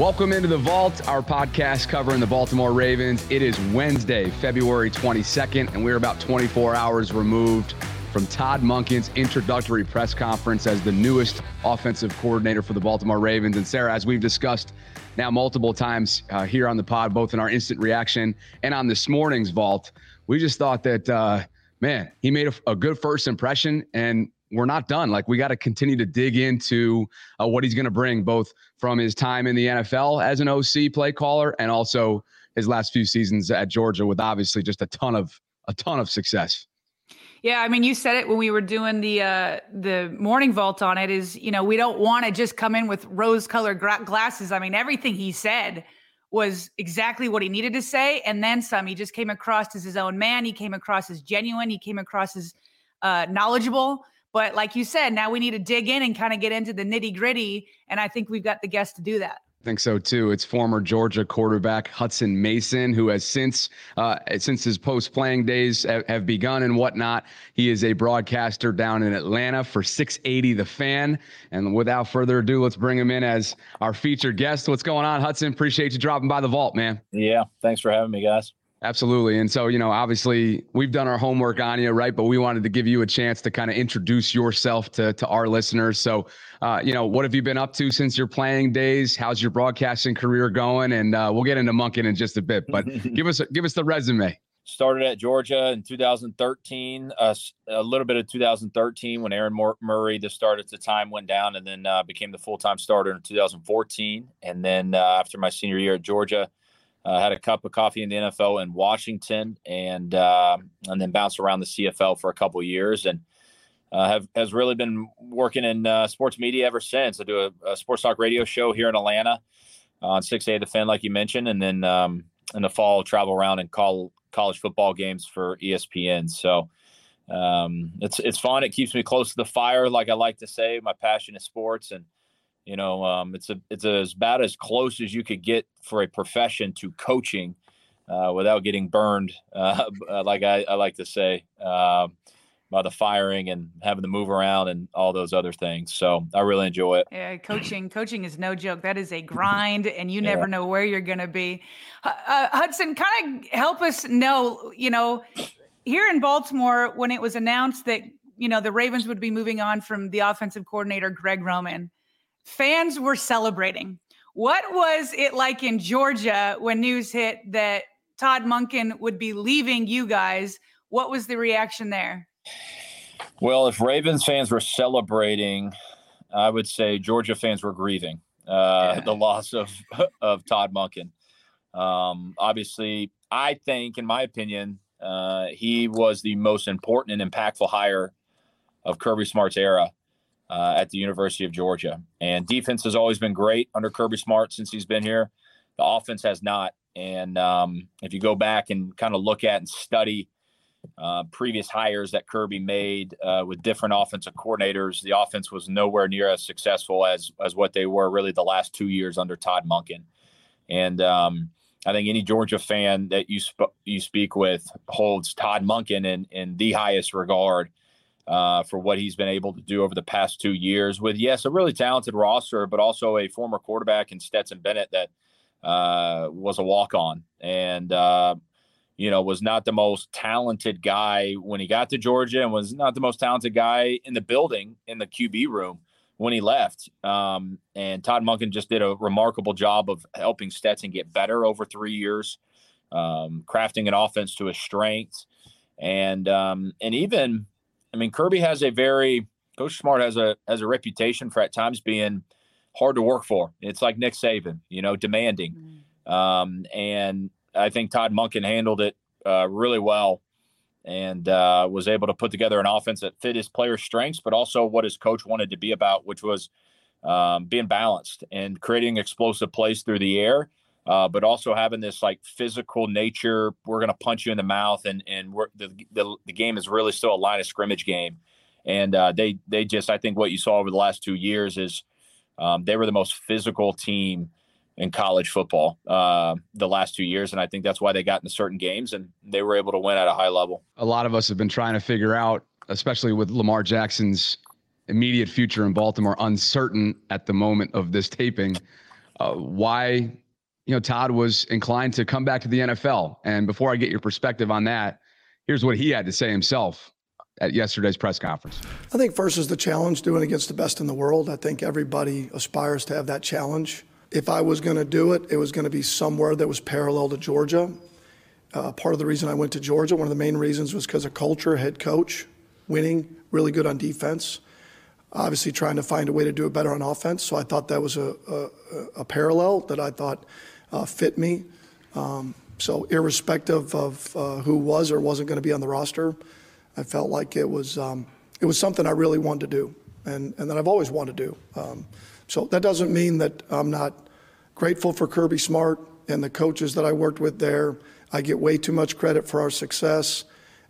Welcome into the Vault, our podcast covering the Baltimore Ravens. It is Wednesday, February 22nd, and we're about 24 hours removed from Todd Monken's introductory press conference as the newest offensive coordinator for the Baltimore Ravens. And Sarah, as we've discussed now multiple times uh, here on the pod, both in our instant reaction and on this morning's Vault, we just thought that, uh, man, he made a, a good first impression and we're not done. Like we got to continue to dig into uh, what he's going to bring, both from his time in the NFL as an OC play caller and also his last few seasons at Georgia, with obviously just a ton of a ton of success. Yeah, I mean, you said it when we were doing the uh, the morning vault on it. Is you know we don't want to just come in with rose colored gra- glasses. I mean, everything he said was exactly what he needed to say, and then some. He just came across as his own man. He came across as genuine. He came across as uh, knowledgeable. But like you said, now we need to dig in and kind of get into the nitty gritty. And I think we've got the guests to do that. I think so too. It's former Georgia quarterback Hutson Mason, who has since uh, since his post playing days have, have, begun and whatnot. He is a broadcaster down in Atlanta for 680 The Fan. And without further ado, let's bring him in as our featured guest. What's going on, Hutson? Appreciate you dropping by the vault, man. Yeah, thanks for having me, guys. Absolutely. And so, you know, obviously we've done our homework on you, right? But we wanted to give you a chance to kind of introduce yourself to, to our listeners. So, uh, you know, what have you been up to since your playing days? How's your broadcasting career going? And uh, we'll get into Monken in just a bit, but give us, give us the resume. Started at Georgia in 2013, uh, a little bit of 2013 when Aaron Murray, the start at the time, went down and then uh, became the full time starter in 2014. And then uh, after my senior year at Georgia, uh, had a cup of coffee in the NFL in Washington, and uh, and then bounced around the CFL for a couple years, and uh, have has really been working in uh, sports media ever since. I do a, a, sports talk radio show here in Atlanta on 6A The Fan, like you mentioned, and then um, in the fall travel around and call college football games for ESPN. So um, it's it's fun. It keeps me close to the fire, like I like to say. My passion is sports, and you know, um, it's a it's as about as close as you could get for a profession to coaching uh, without getting burned, uh, uh, like I, I, like to say, uh, by the firing and having to move around and all those other things. So I really enjoy it. Yeah, coaching coaching is no joke. That is a grind, and you yeah. never know where you're going to be. Uh, Hutson, kind of help us know, you know, here in Baltimore when it was announced that you know the Ravens would be moving on from the offensive coordinator Greg Roman fans were celebrating. What was it like in Georgia when news hit that Todd Monken would be leaving you guys? What was the reaction there? Well, if Ravens fans were celebrating, I would say Georgia fans were grieving uh, yeah. the loss of of Todd Monken. Um, obviously, I think, in my opinion, uh, he was the most important and impactful hire of Kirby Smart's era uh, at the University of Georgia. And defense has always been great under Kirby Smart since he's been here. The offense has not. And um, if you go back and kind of look at and study uh, previous hires that Kirby made uh, with different offensive coordinators, the offense was nowhere near as successful as as what they were really the last two years under Todd Monken. And um, I think any Georgia fan that you sp- you speak with holds Todd Monken in in the highest regard uh, for what he's been able to do over the past two years with, yes, a really talented roster, but also a former quarterback in Stetson Bennett that uh, was a walk on and, uh, you know, was not the most talented guy when he got to Georgia and was not the most talented guy in the building in the QB room when he left. Um, and Todd Monken just did a remarkable job of helping Stetson get better over three years, um, crafting an offense to his strengths. And um, and even I mean, Kirby has a very Coach Smart has a has a reputation for at times being hard to work for. It's like Nick Saban, you know, demanding. Mm-hmm. Um, and I think Todd Monken handled it uh, really well and uh, was able to put together an offense that fit his players' strengths, but also what his coach wanted to be about, which was um, being balanced and creating explosive plays through the air, uh, but also having this like physical nature. We're going to punch you in the mouth, and and the, the, the game is really still a line of scrimmage game. And uh, they they just I think what you saw over the last two years is um, they were the most physical team in college football uh, the last two years, and I think that's why they got into certain games and they were able to win at a high level. A lot of us have been trying to figure out, especially with Lamar Jackson's immediate future in Baltimore, uncertain at the moment of this taping, uh, why you know, Todd was inclined to come back to the NFL. And before I get your perspective on that, here's what he had to say himself at yesterday's press conference. I think first is the challenge doing against the best in the world. I think everybody aspires to have that challenge. If I was going to do it, it was going to be somewhere that was parallel to Georgia. Uh, part of the reason I went to Georgia, one of the main reasons was because of culture, head coach, winning, really good on defense. Obviously, trying to find a way to do it better on offense. So I thought that was a, a, a parallel that I thought uh, fit me. Um, so irrespective of uh, who was or wasn't going to be on the roster, I felt like it was um, it was something I really wanted to do, and and that I've always wanted to do. Um, so that doesn't mean that I'm not grateful for Kirby Smart and the coaches that I worked with there. I get way too much credit for our success.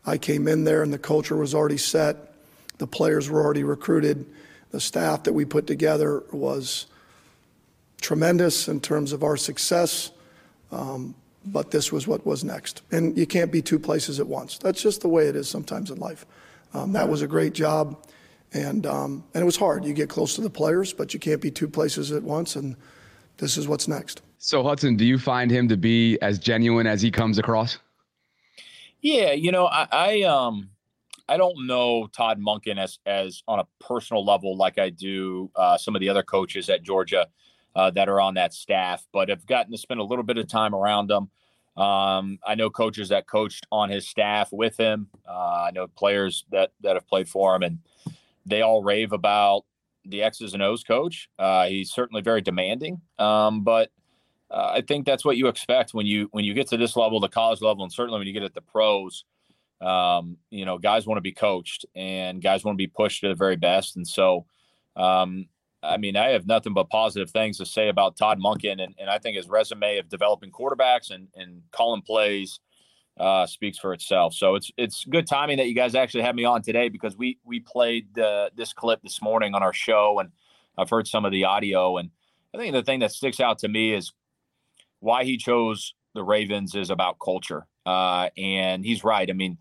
I came in there and the culture was already set. The players were already recruited. The staff that we put together was tremendous in terms of our success, um, but this was what was next. And you can't be two places at once. That's just the way it is sometimes in life. Um, that was a great job, and um, and it was hard. You get close to the players, but you can't be two places at once. And this is what's next. So Hutson, do you find him to be as genuine as he comes across? Yeah, you know, I, I um. I don't know Todd Monken as as on a personal level like I do uh, some of the other coaches at Georgia uh, that are on that staff, but have gotten to spend a little bit of time around them. Um, I know coaches that coached on his staff with him. Uh, I know players that that have played for him, and they all rave about the X's and O's coach. Uh, he's certainly very demanding, um, but uh, I think that's what you expect when you when you get to this level, the college level, and certainly when you get at the pros. Um, you know, guys want to be coached, and guys want to be pushed to the very best, and so um, I mean, I have nothing but positive things to say about Todd Monken, and, and I think his resume of developing quarterbacks and, and calling plays uh, speaks for itself. So it's it's good timing that you guys actually have me on today because we we played uh, this clip this morning on our show, and I've heard some of the audio, and I think the thing that sticks out to me is why he chose the Ravens is about culture, uh, and he's right. I mean,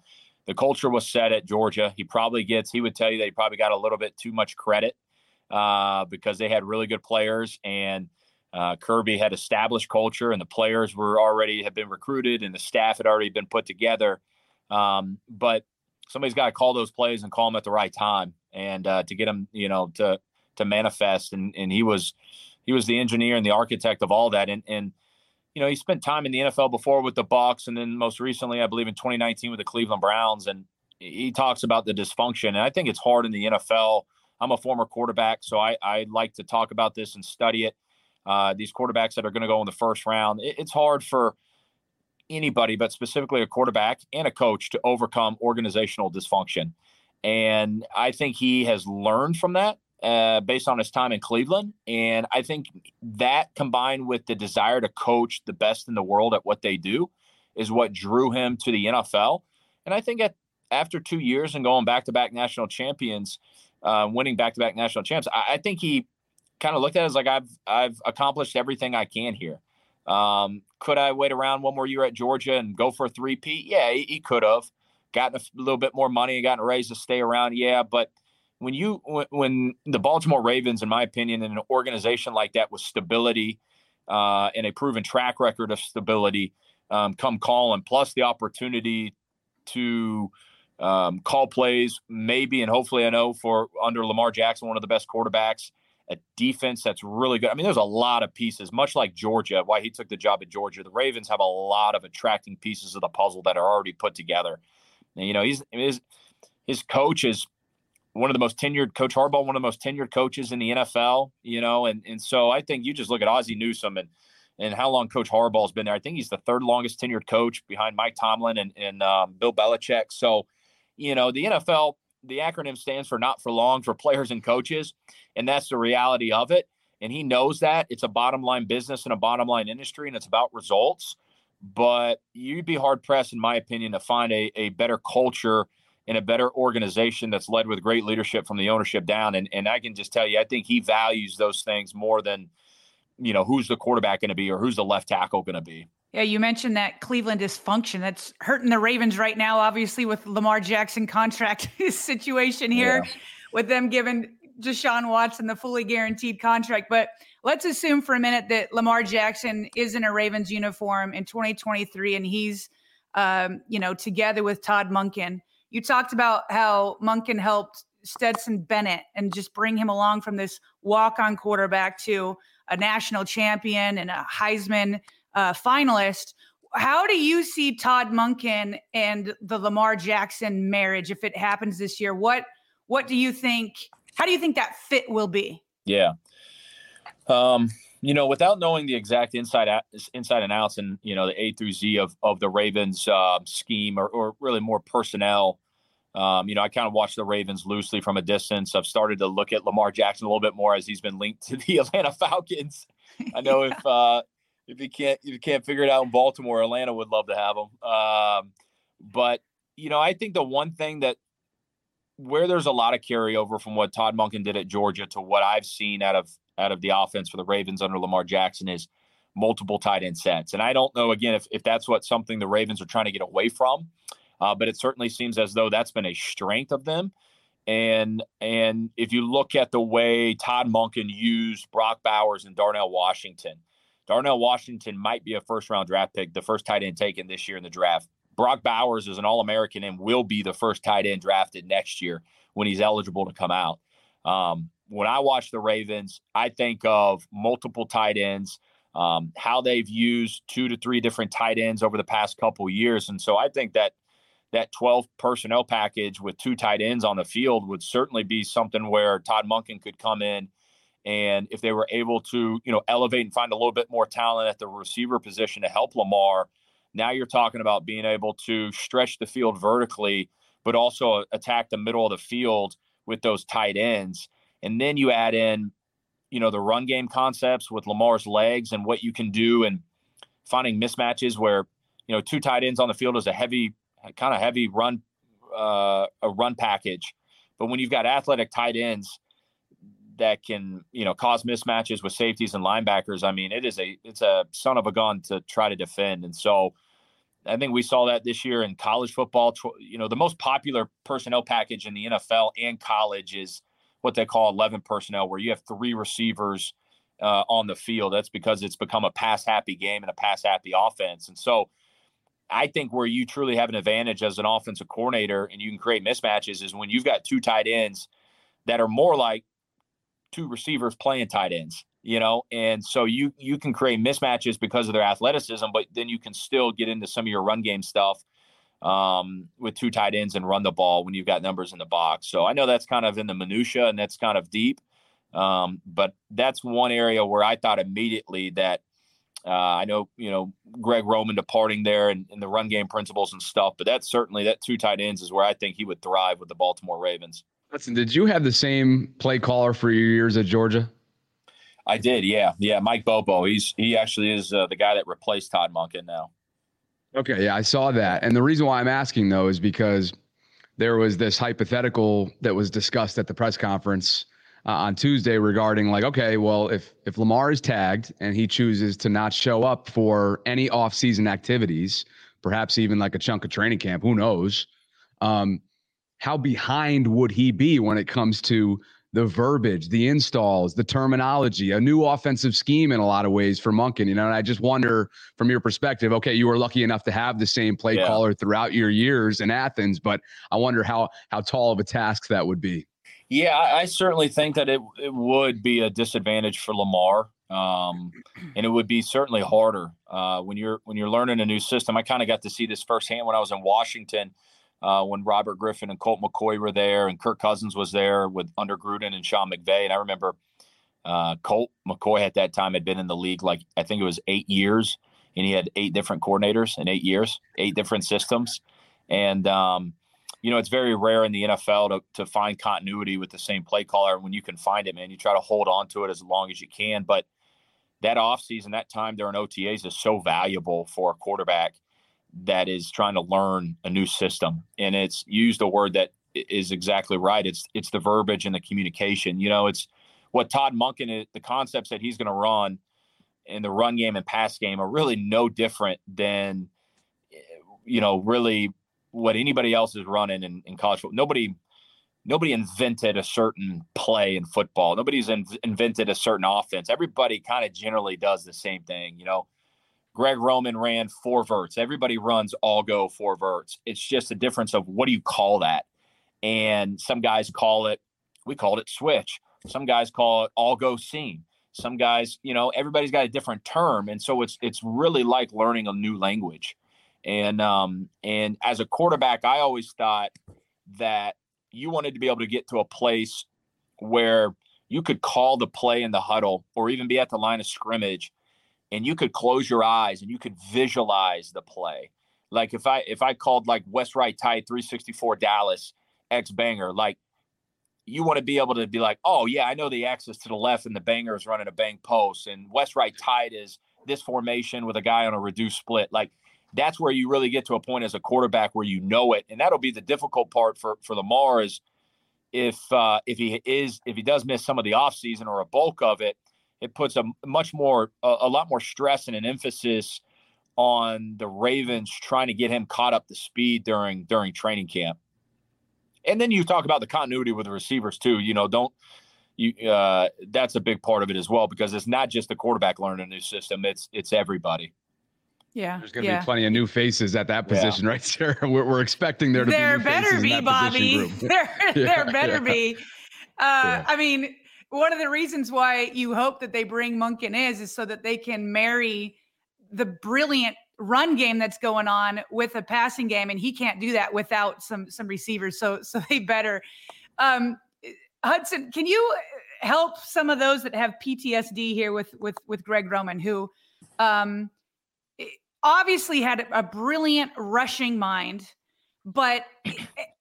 the culture was set at Georgia. He probably gets. He would tell you that he probably got a little bit too much credit uh, because they had really good players and uh, Kirby had established culture and the players were already had been recruited and the staff had already been put together. Um, but somebody's got to call those plays and call them at the right time and uh, to get them, you know, to to manifest. And and he was he was the engineer and the architect of all that. And and you know he spent time in the NFL before with the Bucks and then most recently, I believe, in 2019 with the Cleveland Browns. And he talks about the dysfunction. And I think it's hard in the NFL I'm a former quarterback, so I, I like to talk about this and study it. Uh, these quarterbacks that are going to go in the first round, it, it's hard for anybody, but specifically a quarterback and a coach to overcome organizational dysfunction. And I think he has learned from that uh, based on his time in Cleveland. And I think that combined with the desire to coach the best in the world at what they do is what drew him to the NFL. And I think at, after two years and going back to back national champions, uh, winning back-to-back national champs. I, I think he kind of looked at it as like I've I've accomplished everything I can here. Um, could I wait around one more year at Georgia and go for a three-peat? Yeah, he, he could have, gotten a little bit more money and gotten a raise to stay around. Yeah, but when you when the Baltimore Ravens, in my opinion, in an organization like that with stability uh, and a proven track record of stability, um, come calling, plus the opportunity to um, call plays, maybe and hopefully, I know for under Lamar Jackson, one of the best quarterbacks, a defense that's really good. I mean, there's a lot of pieces, much like Georgia, why he took the job at Georgia. The Ravens have a lot of attracting pieces of the puzzle that are already put together. And, you know, he's his his coach is one of the most tenured coach Harbaugh, one of the most tenured coaches in the NFL, you know, and and so I think you just look at Ozzie Newsome and and how long Coach Harbaugh's been there. I think he's the third longest tenured coach behind Mike Tomlin and, and um, Bill Belichick. So, you know, the NFL, the acronym stands for not for long for players and coaches, and that's the reality of it. And he knows that it's a bottom line business and a bottom line industry, and it's about results. But you'd be hard pressed, in my opinion, to find a, a better culture in a better organization that's led with great leadership from the ownership down. And and I can just tell you, I think he values those things more than you know who's the quarterback going to be or who's the left tackle going to be. Yeah, you mentioned that Cleveland dysfunction that's hurting the Ravens right now, obviously with Lamar Jackson contract situation here, yeah. with them giving Deshaun Watson the fully guaranteed contract. But let's assume for a minute that Lamar Jackson is in a Ravens uniform in 2023 and he's, um, you know, together with Todd Monken. You talked about how Monken helped Stetson Bennett and just bring him along from this walk on quarterback to a national champion and a Heisman uh, finalist. How do you see Todd Monken and the Lamar Jackson marriage if it happens this year? What what do you think? How do you think that fit will be? Yeah. Um, you know, without knowing the exact inside inside and outs and you know the A through Z of of the Ravens uh, scheme or, or really more personnel, um, you know, I kind of watch the Ravens loosely from a distance. I've started to look at Lamar Jackson a little bit more as he's been linked to the Atlanta Falcons. I know yeah. if uh, if you can't if you can't figure it out in Baltimore, Atlanta would love to have him. Um, but you know, I think the one thing that where there's a lot of carryover from what Todd Monken did at Georgia to what I've seen out of out of the offense for the Ravens under Lamar Jackson is multiple tight end sets. And I don't know again if, if that's what something the Ravens are trying to get away from. Uh, but it certainly seems as though that's been a strength of them. And and if you look at the way Todd Monken used Brock Bowers and Darnell Washington, Darnell Washington might be a first round draft pick, the first tight end taken this year in the draft. Brock Bowers is an All American and will be the first tight end drafted next year when he's eligible to come out. Um, when I watch the Ravens, I think of multiple tight ends, um, how they've used two to three different tight ends over the past couple years, and so I think that that 12 personnel package with two tight ends on the field would certainly be something where Todd Monken could come in and if they were able to, you know, elevate and find a little bit more talent at the receiver position to help Lamar, now you're talking about being able to stretch the field vertically, but also attack the middle of the field with those tight ends. And then you add in, you know, the run game concepts with Lamar's legs and what you can do and finding mismatches where, you know, two tight ends on the field is a heavy, kind of heavy run, uh, a run package. But when you've got athletic tight ends that can, you know, cause mismatches with safeties and linebackers, I mean, it is a, it's a son of a gun to try to defend. And so, I think we saw that this year in college football. You know, the most popular personnel package in the NFL and college is what they call 11 personnel, where you have three receivers uh, on the field. That's because it's become a pass happy game and a pass happy offense. And so I think where you truly have an advantage as an offensive coordinator and you can create mismatches is when you've got two tight ends that are more like two receivers playing tight ends you know and so you you can create mismatches because of their athleticism but then you can still get into some of your run game stuff um, with two tight ends and run the ball when you've got numbers in the box. So I know that's kind of in the minutia and that's kind of deep. Um, but that's one area where I thought immediately that uh, I know you know Greg Roman departing there and, and, the run game principles and stuff, but that's certainly that two tight ends is where I think he would thrive with the Baltimore Ravens. Listen, did you have the same play caller for your years at Georgia? I did, yeah, yeah. Mike Bobo, he's he actually is uh, the guy that replaced Todd Monken now. Okay, yeah, I saw that. And the reason why I'm asking though is because there was this hypothetical that was discussed at the press conference uh, on Tuesday regarding like, okay, well, if if Lamar is tagged and he chooses to not show up for any off-season activities, perhaps even like a chunk of training camp, who knows? Um, how behind would he be when it comes to the verbiage, the installs, the terminology, a new offensive scheme in a lot of ways for Monken. You know, and I just wonder from your perspective, okay, you were lucky enough to have the same play yeah. caller throughout your years in Athens, but I wonder how how tall of a task that would be. Yeah, I, I certainly think that it, it would be a disadvantage for Lamar. Um, and it would be certainly harder uh, when you're when you're learning a new system. I kind of got to see this firsthand when I was in Washington uh, when Robert Griffin and Colt McCoy were there, and Kirk Cousins was there with under Gruden and Sean McVay. And I remember uh, Colt McCoy at that time had been in the league like I think it was eight years, and he had eight different coordinators in eight years, eight different systems. And um, you know, it's very rare in the NFL to, to find continuity with the same play caller. And when you can find it, man, you try to hold on to it as long as you can. But that offseason, that time during OTAs is so valuable for a quarterback that is trying to learn a new system. And it's used a word that is exactly right. It's it's the verbiage and the communication. You know, it's what Todd Monken is, the concepts that he's going to run in the run game and pass game are really no different than eh, you know, really what anybody else is running in, in college football. Nobody nobody invented a certain play in football. Nobody's in, invented a certain offense. Everybody kind of generally does the same thing, you know. Greg Roman ran four verts. Everybody runs all go four verts. It's just a difference of what do you call that? And some guys call it, we called it switch. Some guys call it all go seam. Some guys, you know, everybody's got a different term. And so it's it's really like learning a new language. And um, and as a quarterback, I always thought that you wanted to be able to get to a place where you could call the play in the huddle or even be at the line of scrimmage and you could close your eyes and you could visualize the play. Like if I if I called like West Right Tight 364 Dallas X banger, like you want to be able to be like, oh yeah, I know the axis to the left and the banger is running a bang post, and West Right Tight is this formation with a guy on a reduced split. Like that's where you really get to a point as a quarterback where you know it, and that'll be the difficult part for for Lamar is if uh, if he is if he does miss some of the offseason or a bulk of it it puts a much more a, a lot more stress and an emphasis on the Ravens trying to get him caught up to speed during during training camp. And then you talk about the continuity with the receivers too. You know, don't you uh, that's a big part of it as well because it's not just the quarterback learning a new system, it's it's everybody. Yeah. There's going to yeah. be plenty of new faces at that position yeah. right there. We're, we're, expecting there to there be There better be, Bobby. There, yeah, there better be. Uh, I mean, one of the reasons why you hope that they bring Monken is is so that they can marry the brilliant run game that's going on with a passing game, and he can't do that without some some receivers. So so they better. Um, Hutson, can you help some of those that have PTSD here with with with Greg Roman, who um, obviously had a brilliant rushing mind, but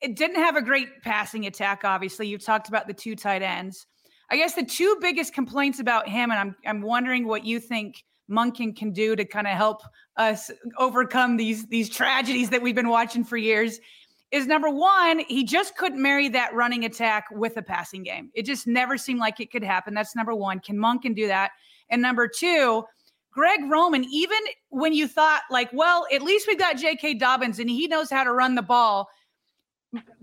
it didn't have a great passing attack. Obviously, you talked about the two tight ends. I guess the two biggest complaints about him, and I'm I'm wondering what you think Monken can do to kind of help us overcome these these tragedies that we've been watching for years. Is number one, he just couldn't marry that running attack with a passing game. It just never seemed like it could happen. That's number one. Can Monken do that? And number two, Greg Roman, even when you thought like, well, at least we've got J.K. Dobbins and he knows how to run the ball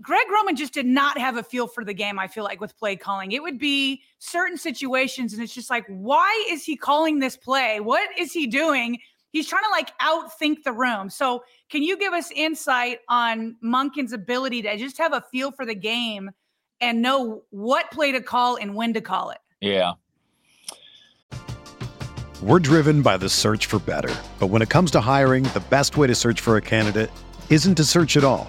Greg Roman just did not have a feel for the game, I feel like, with play calling. It would be certain situations, and it's just like, why is he calling this play? What is he doing? He's trying to like outthink the room. So, can you give us insight on Monken's ability to just have a feel for the game and know what play to call and when to call it? Yeah. We're driven by the search for better. But when it comes to hiring, the best way to search for a candidate isn't to search at all.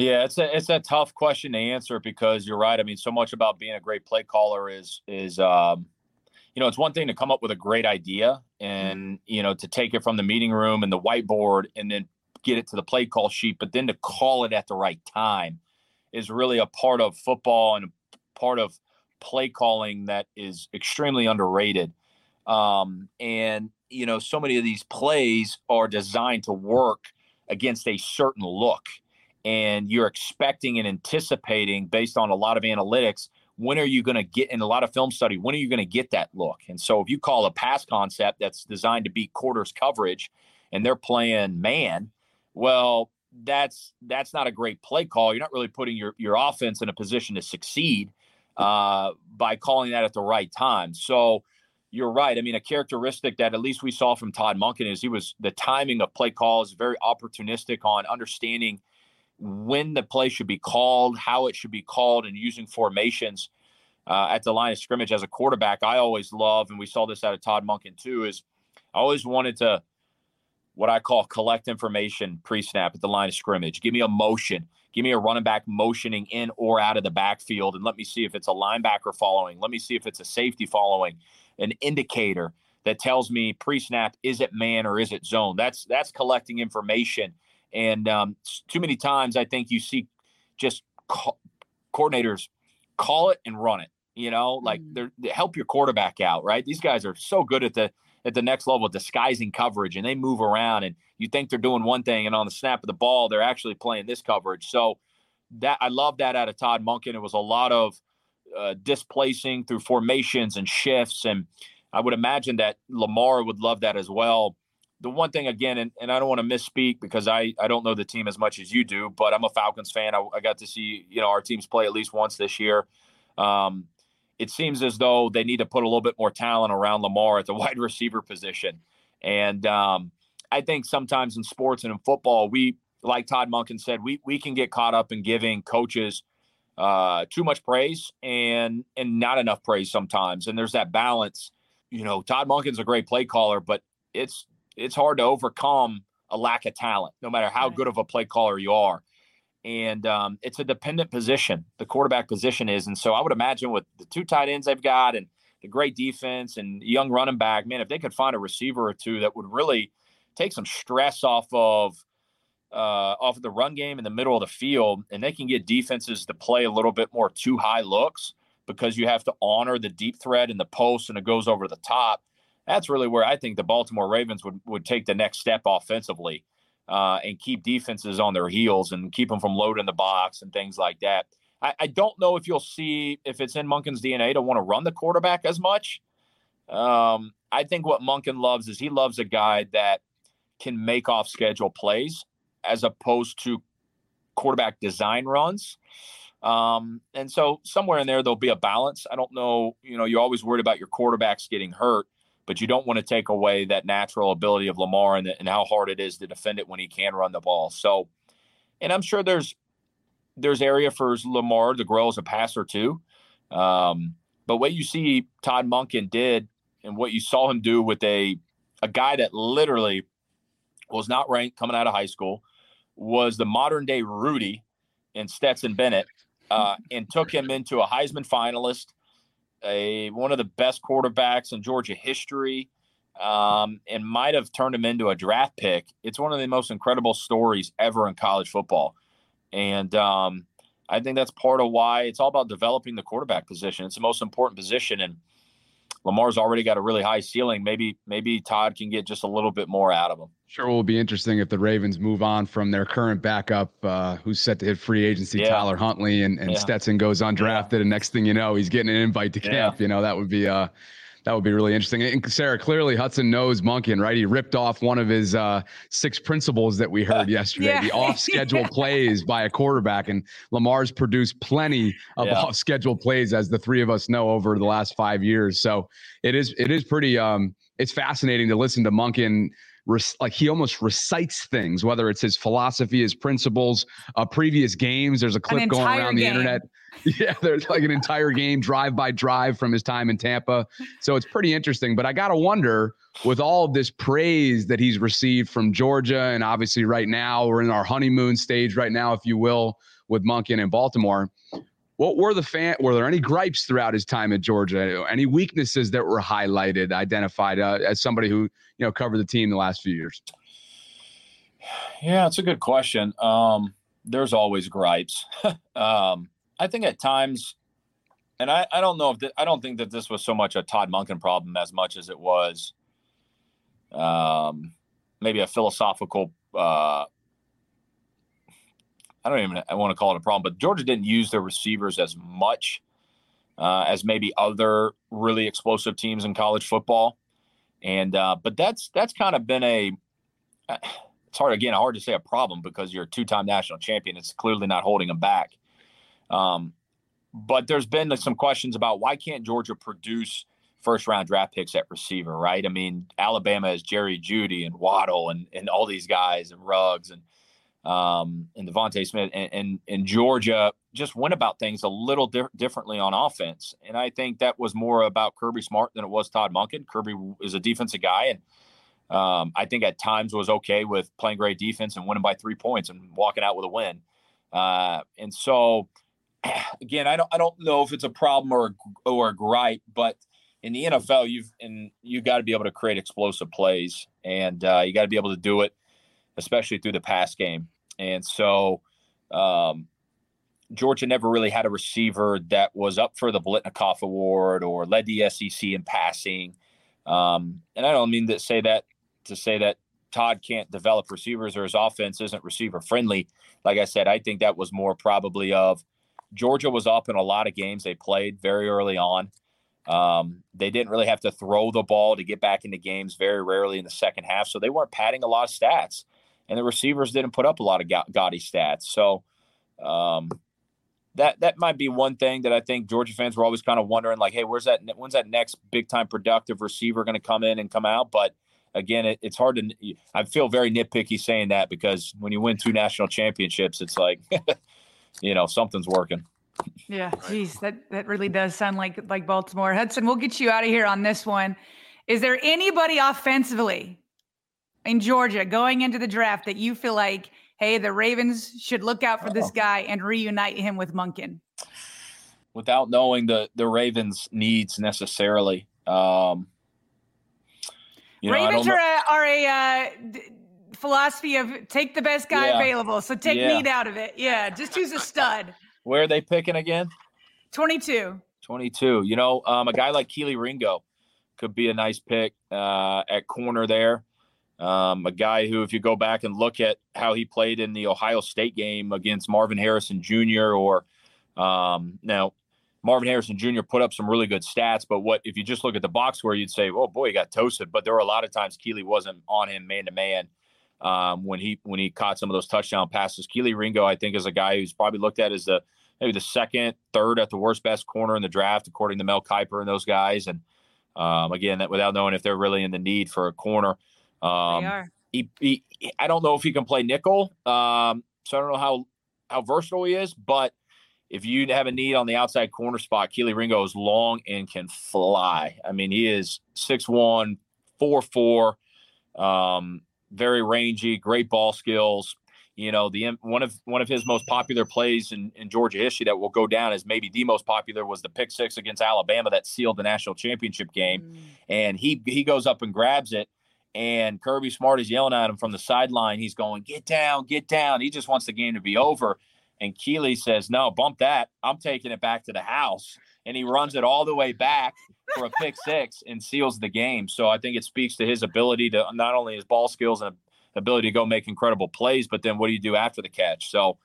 Yeah, it's a it's a tough question to answer because you're right. I mean, so much about being a great play caller is is um, you know, it's one thing to come up with a great idea and you know to take it from the meeting room and the whiteboard and then get it to the play call sheet, but then to call it at the right time is really a part of football and a part of play calling that is extremely underrated. Um, and you know, so many of these plays are designed to work against a certain look and you're expecting and anticipating based on a lot of analytics when are you going to get in a lot of film study when are you going to get that look? And so if you call a pass concept that's designed to beat quarters coverage and they're playing man well that's that's not a great play call. You're not really putting your your offense in a position to succeed uh, by calling that at the right time. So you're right. I mean, a characteristic that at least we saw from Todd Monken is he was the timing of play calls very opportunistic on understanding when the play should be called, how it should be called, and using formations uh, at the line of scrimmage as a quarterback. I always love, and we saw this out of Todd Monken too, is I always wanted to what I call collect information pre-snap at the line of scrimmage. Give me a motion. Give me a running back motioning in or out of the backfield, and let me see if it's a linebacker following. Let me see if it's a safety following, an indicator that tells me pre-snap is it man or is it zone. That's that's collecting information and um, too many times, I think you see just co- coordinators call it and run it. You know, like mm. they're, they help your quarterback out, right? These guys are so good at the at the next level disguising coverage, and they move around, and you think they're doing one thing, and on the snap of the ball, they're actually playing this coverage. So that I love that out of Todd Monken. It was a lot of uh, displacing through formations and shifts, and I would imagine that Lamar would love that as well the one thing again, and, and I don't want to misspeak because I, I don't know the team as much as you do, but I'm a Falcons fan. I, I got to see you know our teams play at least once this year. Um, it seems as though they need to put a little bit more talent around Lamar at the wide receiver position, and um, I think sometimes in sports and in football, we like Todd Monken said, we we can get caught up in giving coaches uh, too much praise and and not enough praise sometimes, and there's that balance. You know, Todd Monken's a great play caller, but it's it's hard to overcome a lack of talent, no matter how good of a play caller you are. And um, it's a dependent position, the quarterback position is. And so I would imagine with the two tight ends they've got and the great defense and young running back, man, if they could find a receiver or two that would really take some stress off of uh, off of the run game in the middle of the field, and they can get defenses to play a little bit more too high looks because you have to honor the deep threat in the post and it goes over the top that's really where I think the Baltimore Ravens would, would take the next step offensively uh, and keep defenses on their heels and keep them from loading the box and things like that. I, I don't know if you'll see if it's in Monken's DNA to want to run the quarterback as much. Um, I think what Monken loves is he loves a guy that can make off schedule plays as opposed to quarterback design runs. Um, and so somewhere in there, there'll be a balance. I don't know, you know, you're always worried about your quarterbacks getting hurt but you don't want to take away that natural ability of Lamar and, and how hard it is to defend it when he can run the ball. So, and I'm sure there's there's area for Lamar to grow as a passer too. Um, but what you see Todd Monken did and what you saw him do with a a guy that literally was not ranked coming out of high school, was the modern day Rudy in Stetson Bennett, uh, and took him into a Heisman finalist, a one of the best quarterbacks in Georgia history, um, and might have turned him into a draft pick. It's one of the most incredible stories ever in college football, and um, I think that's part of why it's all about developing the quarterback position. It's the most important position, and Lamar's already got a really high ceiling. Maybe maybe Todd can get just a little bit more out of him. Sure, will be interesting if the Ravens move on from their current backup, uh, who's set to hit free agency, yeah. Tyler Huntley, and, and yeah. Stetson goes undrafted, yeah. and next thing you know, he's getting an invite to camp. You know that would be uh, that would be really interesting. And Sarah, clearly Hutson knows Monken, right? He ripped off one of his uh, six principles that we heard yesterday, yeah. the off-schedule plays by a quarterback. And Lamar's produced plenty of yeah. off-schedule plays, as the three of us know, over the last five years. So it is it is pretty um, it's fascinating to listen to Monken like he almost recites things, whether it's his philosophy, his principles, uh, previous games. There's a clip going around game. the internet. Yeah, there's like an entire game drive by drive from his time in Tampa. So it's pretty interesting. But I got to wonder with all of this praise that he's received from Georgia, and obviously right now we're in our honeymoon stage right now, if you will, with Monken in Baltimore. What were the fan? Were there any gripes throughout his time at Georgia? Any weaknesses that were highlighted, identified uh, as somebody who you know covered the team the last few years? Yeah, it's a good question. Um, there's always gripes. um, I think at times, and I, I don't know if th- I don't think that this was so much a Todd Monken problem as much as it was um, maybe a philosophical uh, I don't even I want to call it a problem, but Georgia didn't use their receivers as much uh, as maybe other really explosive teams in college football. And uh, but that's that's kind of been a it's hard again hard to say a problem because you're a two-time national champion. It's clearly not holding them back. Um, but there's been some questions about why can't Georgia produce first round draft picks at receiver, right? I mean, Alabama has Jerry Jeudy and Waddle and, and all these guys and Ruggs and um, and DeVonta Smith and, and, and, Georgia just went about things a little di- differently on offense. And I think that was more about Kirby Smart than it was Todd Monken. Kirby is a defensive guy, and um, I think at times was okay with playing great defense and winning by three points and walking out with a win. Uh, and so, again, I don't I don't know if it's a problem or or a gripe, but in the NFL, you've and you got to be able to create explosive plays, and uh, you got to be able to do it especially through the pass game. And so um, Georgia never really had a receiver that was up for the Biletnikoff Award or led the SEC in passing. Um, and I don't mean to say that to say that Todd can't develop receivers or his offense isn't receiver friendly. Like I said, I think that was more probably of Georgia was up in a lot of games they played very early on. Um, they didn't really have to throw the ball to get back into games very rarely in the second half, so they weren't padding a lot of stats and the receivers didn't put up a lot of gaudy stats. So um, that that might be one thing that I think Georgia fans were always kind of wondering, like, hey, where's that? When's that next big time productive receiver going to come in and come out? But again, it, it's hard to. I feel very nitpicky saying that because when you win two national championships, it's like, you know, something's working. Yeah, geez, that that really does sound like like Baltimore. Hutson, we'll get you out of here on this one. Is there anybody offensively in Georgia going into the draft that you feel like, hey, the Ravens should look out for this oh. guy and reunite him with Monken? Without knowing the the Ravens' needs necessarily, um, you know, Ravens are a, are a uh, d- philosophy of take the best guy yeah. available. So take yeah. need out of it. Yeah, just choose a stud. Where are they picking again? 22. 22. You know, um, a guy like Kelee Ringo could be a nice pick uh, at corner there. Um, a guy who, if you go back and look at how he played in the Ohio State game against Marvin Harrison Jr. or um, now Marvin Harrison Jr. put up some really good stats, but what if you just look at the box score, you'd say, "Oh boy, he got toasted." But there were a lot of times Kelee wasn't on him man to man when he when he caught some of those touchdown passes. Kelee Ringo, I think, is a guy who's probably looked at as the maybe the second, third at the worst best corner in the draft, according to Mel Kiper and those guys. And um, again, that without knowing if they're really in the need for a corner. Um, they are. He, he, I don't know if he can play nickel. Um, so I don't know how how versatile he is, but if you have a need on the outside corner spot, Kelee Ringo is long and can fly. I mean, he is 6'1, 4'4, um, very rangy, great ball skills. You know, the one of one of his most popular plays in, in Georgia history that will go down as maybe the most popular was the pick six against Alabama that sealed the national championship game. Mm. And he he goes up and grabs it and Kirby Smart is yelling at him from the sideline. He's going, "Get down, get down." He just wants the game to be over. And Kelee says, No, bump that. I'm taking it back to the house. And he runs it all the way back for a pick six and seals the game. So I think it speaks to his ability to not only his ball skills and ability to go make incredible plays, but then what do you do after the catch? So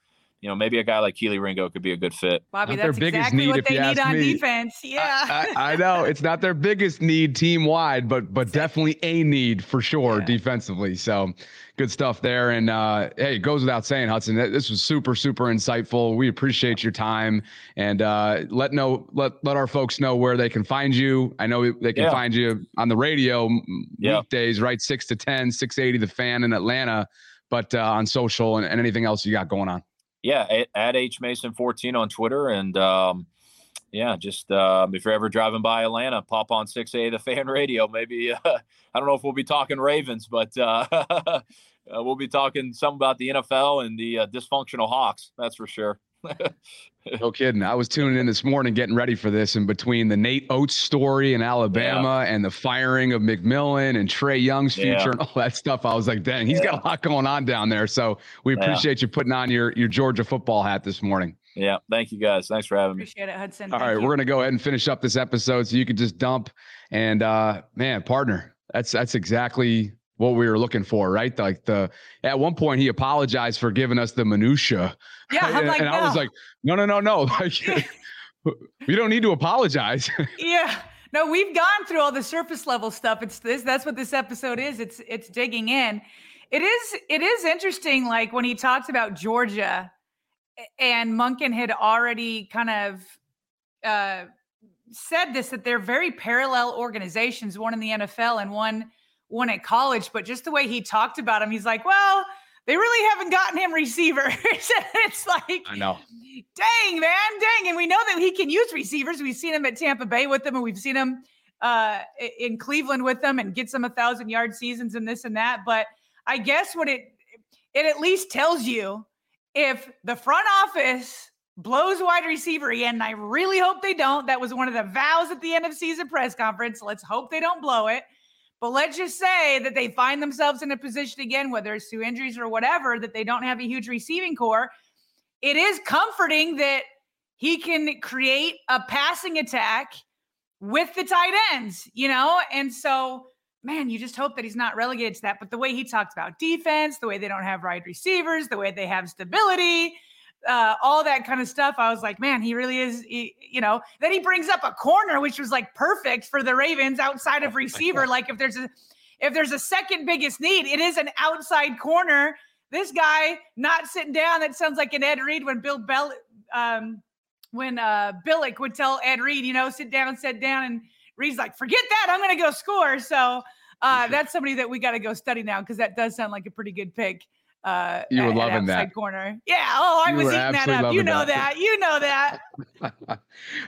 you know, maybe a guy like Kelee Ringo could be a good fit. Bobby, not that's exactly what they need on me. defense. Yeah, I, I, I, know it's not their biggest need team wide, but but definitely a need for sure yeah. defensively. So good stuff there. And uh, hey, it goes without saying, Hutson, this was super super insightful. We appreciate your time and uh, let know let let our folks know where they can find you. I know they can yeah. find you on the radio yeah. weekdays, right? Six to 10, 680 the fan in Atlanta, but uh, on social and, and anything else you got going on yeah, at, H Mason 14 on Twitter. And um, yeah, just uh, if you're ever driving by Atlanta, pop on 6A the fan radio. Maybe, uh, I don't know if we'll be talking Ravens, but uh, uh we'll be talking some about the NFL and the uh, dysfunctional Hawks. That's for sure. No kidding. I was tuning in this morning getting ready for this, and between the Nate Oats story in Alabama yeah. and the firing of McMillan and Trae Young's future yeah. and all that stuff, I was like, dang, he's yeah. got a lot going on down there. So we appreciate you putting on your, your Georgia football hat this morning. Yeah. Thank you guys. Thanks for having me. Appreciate it, Hutson. All Thank right, you. We're going to go ahead and finish up this episode so you can just dump. And uh, man, partner, that's that's exactly what we were looking for, right? Like the at one point he apologized for giving us the minutia. Yeah, I'm and, like, and no. I was like, no, no, no, no. Like we don't need to apologize. yeah. No, we've gone through all the surface level stuff. It's this that's what this episode is. It's it's digging in. It is it is interesting like when he talks about Georgia and Monken had already kind of uh said this that they're very parallel organizations, one in the NFL and one one at college, but just the way he talked about him, he's like, well, they really haven't gotten him receivers. it's like, I know. Dang, man, dang. And we know that he can use receivers. We've seen him at Tampa Bay with them, and we've seen him uh, in Cleveland with them and get some a thousand yard seasons and this and that. But I guess what it it at least tells you if the front office blows wide receiver again, and I really hope they don't. That was one of the vows at the end of season press conference. Let's hope they don't blow it. But let's just say that they find themselves in a position again, whether it's through injuries or whatever, that they don't have a huge receiving corps. It is comforting that he can create a passing attack with the tight ends, you know? And so, man, you just hope that he's not relegated to that. But the way he talked about defense, the way they don't have wide receivers, the way they have stability, uh, all that kind of stuff. I was like, man, he really is, he, you know. Then he brings up a corner, which was like perfect for the Ravens outside of receiver. like if there's a if there's a second biggest need, it is an outside corner. This guy not sitting down. That sounds like an Ed Reed when Bill Bell, um, when uh, Billick would tell Ed Reed, you know, sit down, sit down, and Reed's like, forget that, I'm going to go score. So uh, that's somebody that we got to go study now because that does sound like a pretty good pick uh, you were loving that corner. Yeah. Oh, I you was eating that up. You know that. that. You know that.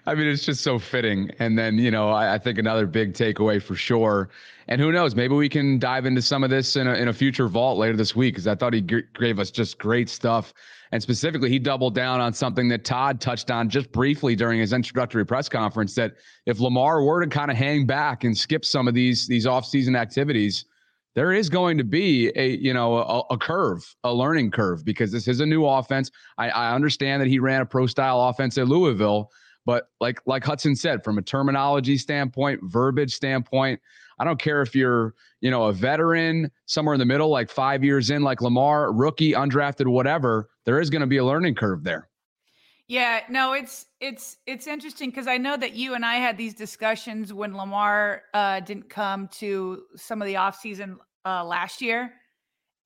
I mean, it's just so fitting. And then, you know, I, I, think another big takeaway for sure. And who knows, maybe we can dive into some of this in a, in a future vault later this week because I thought he g- gave us just great stuff. And specifically, he doubled down on something that Todd touched on just briefly during his introductory press conference that if Lamar were to kind of hang back and skip some of these these offseason activities – there is going to be a you know a, a, curve a learning curve because this is a new offense. I, I understand that he ran a pro style offense at louisville but like like hutson said from a terminology standpoint verbiage standpoint i don't care if you're you know a veteran somewhere in the middle like five years in like lamar rookie undrafted whatever there is going to be a learning curve there yeah, no, it's it's it's interesting because I know that you and I had these discussions when Lamar uh, didn't come to some of the offseason uh, last year.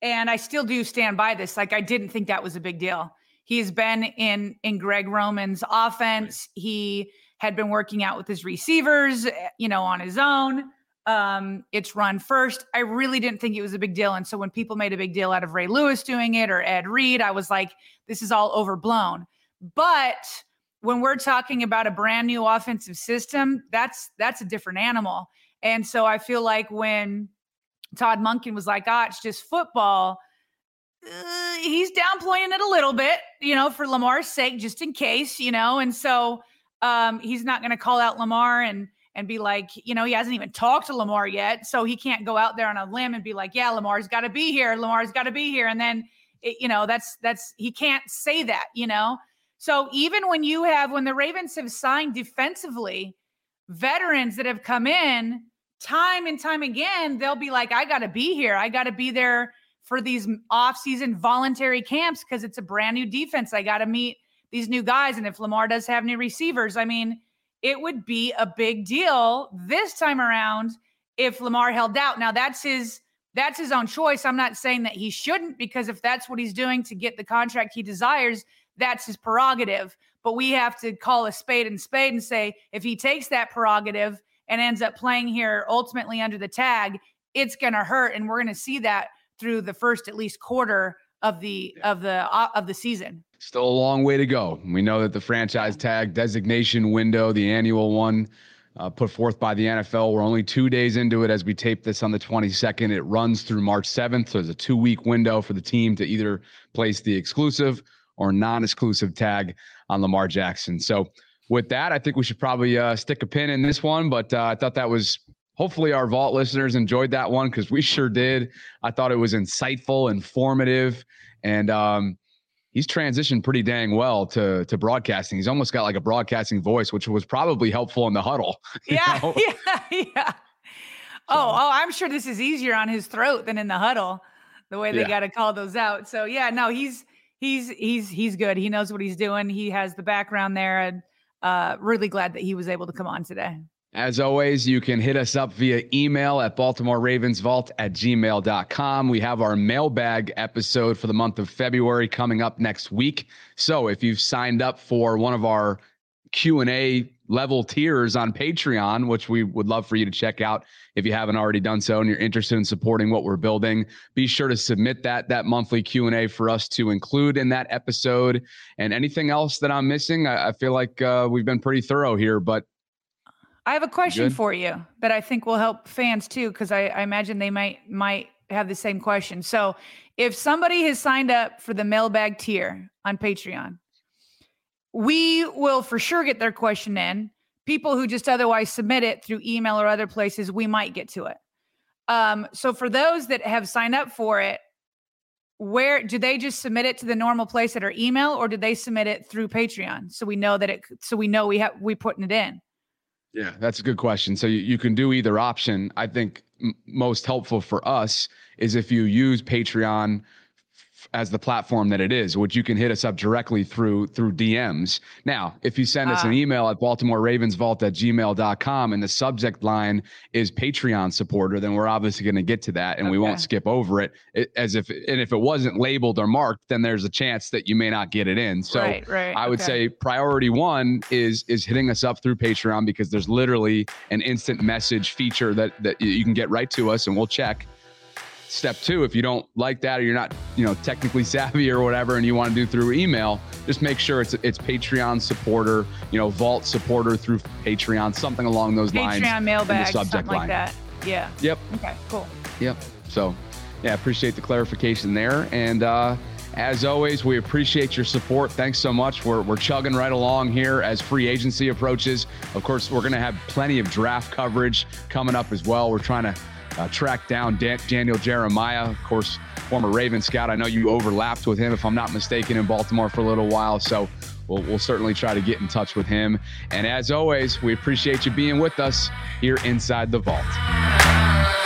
And I still do stand by this. Like, I didn't think that was a big deal. He's been in in Greg Roman's offense. He had been working out with his receivers, eh, you know, on his own. Um, it's run first. I really didn't think it was a big deal. And so when people made a big deal out of Ray Lewis doing it or Ed Reed, I was like, this is all overblown. But when we're talking about a brand new offensive system, that's that's a different animal. And so I feel like when Todd Monken was like, "Ah, it's just football," uh, he's downplaying it a little bit, you know, for Lamar's sake, just in case, you know. And so um, he's not going to call out Lamar and and be like, you know, he hasn't even talked to Lamar yet, so he can't go out there on a limb and be like, "Yeah, Lamar's got to be here. Lamar's got to be here," and then, it, you know, that's that's he can't say that, you know. So even when you have when the Ravens have signed defensively veterans that have come in time and time again, they'll be like, I got to be here. I got to be there for these off-season voluntary camps because it's a brand new defense. I got to meet these new guys. And if Lamar does have new receivers, I mean, it would be a big deal this time around if Lamar held out. Now that's his that's his own choice. I'm not saying that he shouldn't because if that's what he's doing to get the contract he desires, that's his prerogative. But we have to call a spade and spade and say if he takes that prerogative and ends up playing here ultimately under the tag, it's going to hurt, and we're going to see that through the first at least quarter of the of the uh, of the season. Still a long way to go. We know that the franchise tag designation window, the annual one, uh, put forth by the NFL. We're only two days into it as we tape this on the 22nd. It runs through March 7th. So there's a two week window for the team to either place the exclusive or non-exclusive tag on Lamar Jackson. So with that, I think we should probably uh, stick a pin in this one. But uh, I thought that was hopefully our vault listeners enjoyed that one because we sure did. I thought it was insightful, informative, and um, he's transitioned pretty dang well to to broadcasting. He's almost got like a broadcasting voice, which was probably helpful in the huddle. Yeah, yeah, yeah. Oh, oh, I'm sure this is easier on his throat than in the huddle, the way they yeah. got to call those out. So yeah, no, he's he's he's he's good. He knows what he's doing. He has the background there, and uh, really glad that he was able to come on today. As always, you can hit us up via email at Baltimore Ravens Vault at gmail.com. We have our mailbag episode for the month of February coming up next week. So if you've signed up for one of our Q&A level tiers on Patreon, which we would love for you to check out if you haven't already done so and you're interested in supporting what we're building. Be sure to submit that that monthly Q&A for us to include in that episode. And anything else that I'm missing, I, I feel like uh, we've been pretty thorough here, but I have a question good? for you that I think will help fans too, because I, I imagine they might might have the same question. So if somebody has signed up for the mailbag tier on Patreon, we will for sure get their question in. People who just otherwise submit it through email or other places, we might get to it. Um, so for those that have signed up for it, where do they just submit it to the normal place at our email, or did they submit it through Patreon? So we know that it, so we know we have we putting it in. Yeah, that's a good question. So you, you can do either option. I think m- most helpful for us is if you use Patreon as the platform that it is, which you can hit us up directly through through DMs. Now, if you send us an ah. email at Baltimore Ravens Vault at gmail.com and the subject line is Patreon supporter, then we're obviously going to get to that and okay. we won't skip over it, it, as if and if it wasn't labeled or marked, then there's a chance that you may not get it in. So right, right. I would okay. say priority one is is hitting us up through Patreon because there's literally an instant message feature that that you can get right to us and we'll check step two, if you don't like that or you're not, you know, technically savvy or whatever, and you want to do through email, just make sure it's it's Patreon supporter, you know, Vault supporter through Patreon, something along those Patreon lines. Patreon mailbag, something line. like that. Yeah. Yep. Okay. Cool. Yep. So, yeah, appreciate the clarification there, and. uh as always, we appreciate your support. Thanks so much. We're, we're chugging right along here as free agency approaches. Of course, we're going to have plenty of draft coverage coming up as well. We're trying to uh, track down Dan- Daniel Jeremiah, of course, former Raven scout. I know you overlapped with him, if I'm not mistaken, in Baltimore for a little while. So we'll, we'll certainly try to get in touch with him. And as always, we appreciate you being with us here inside the vault.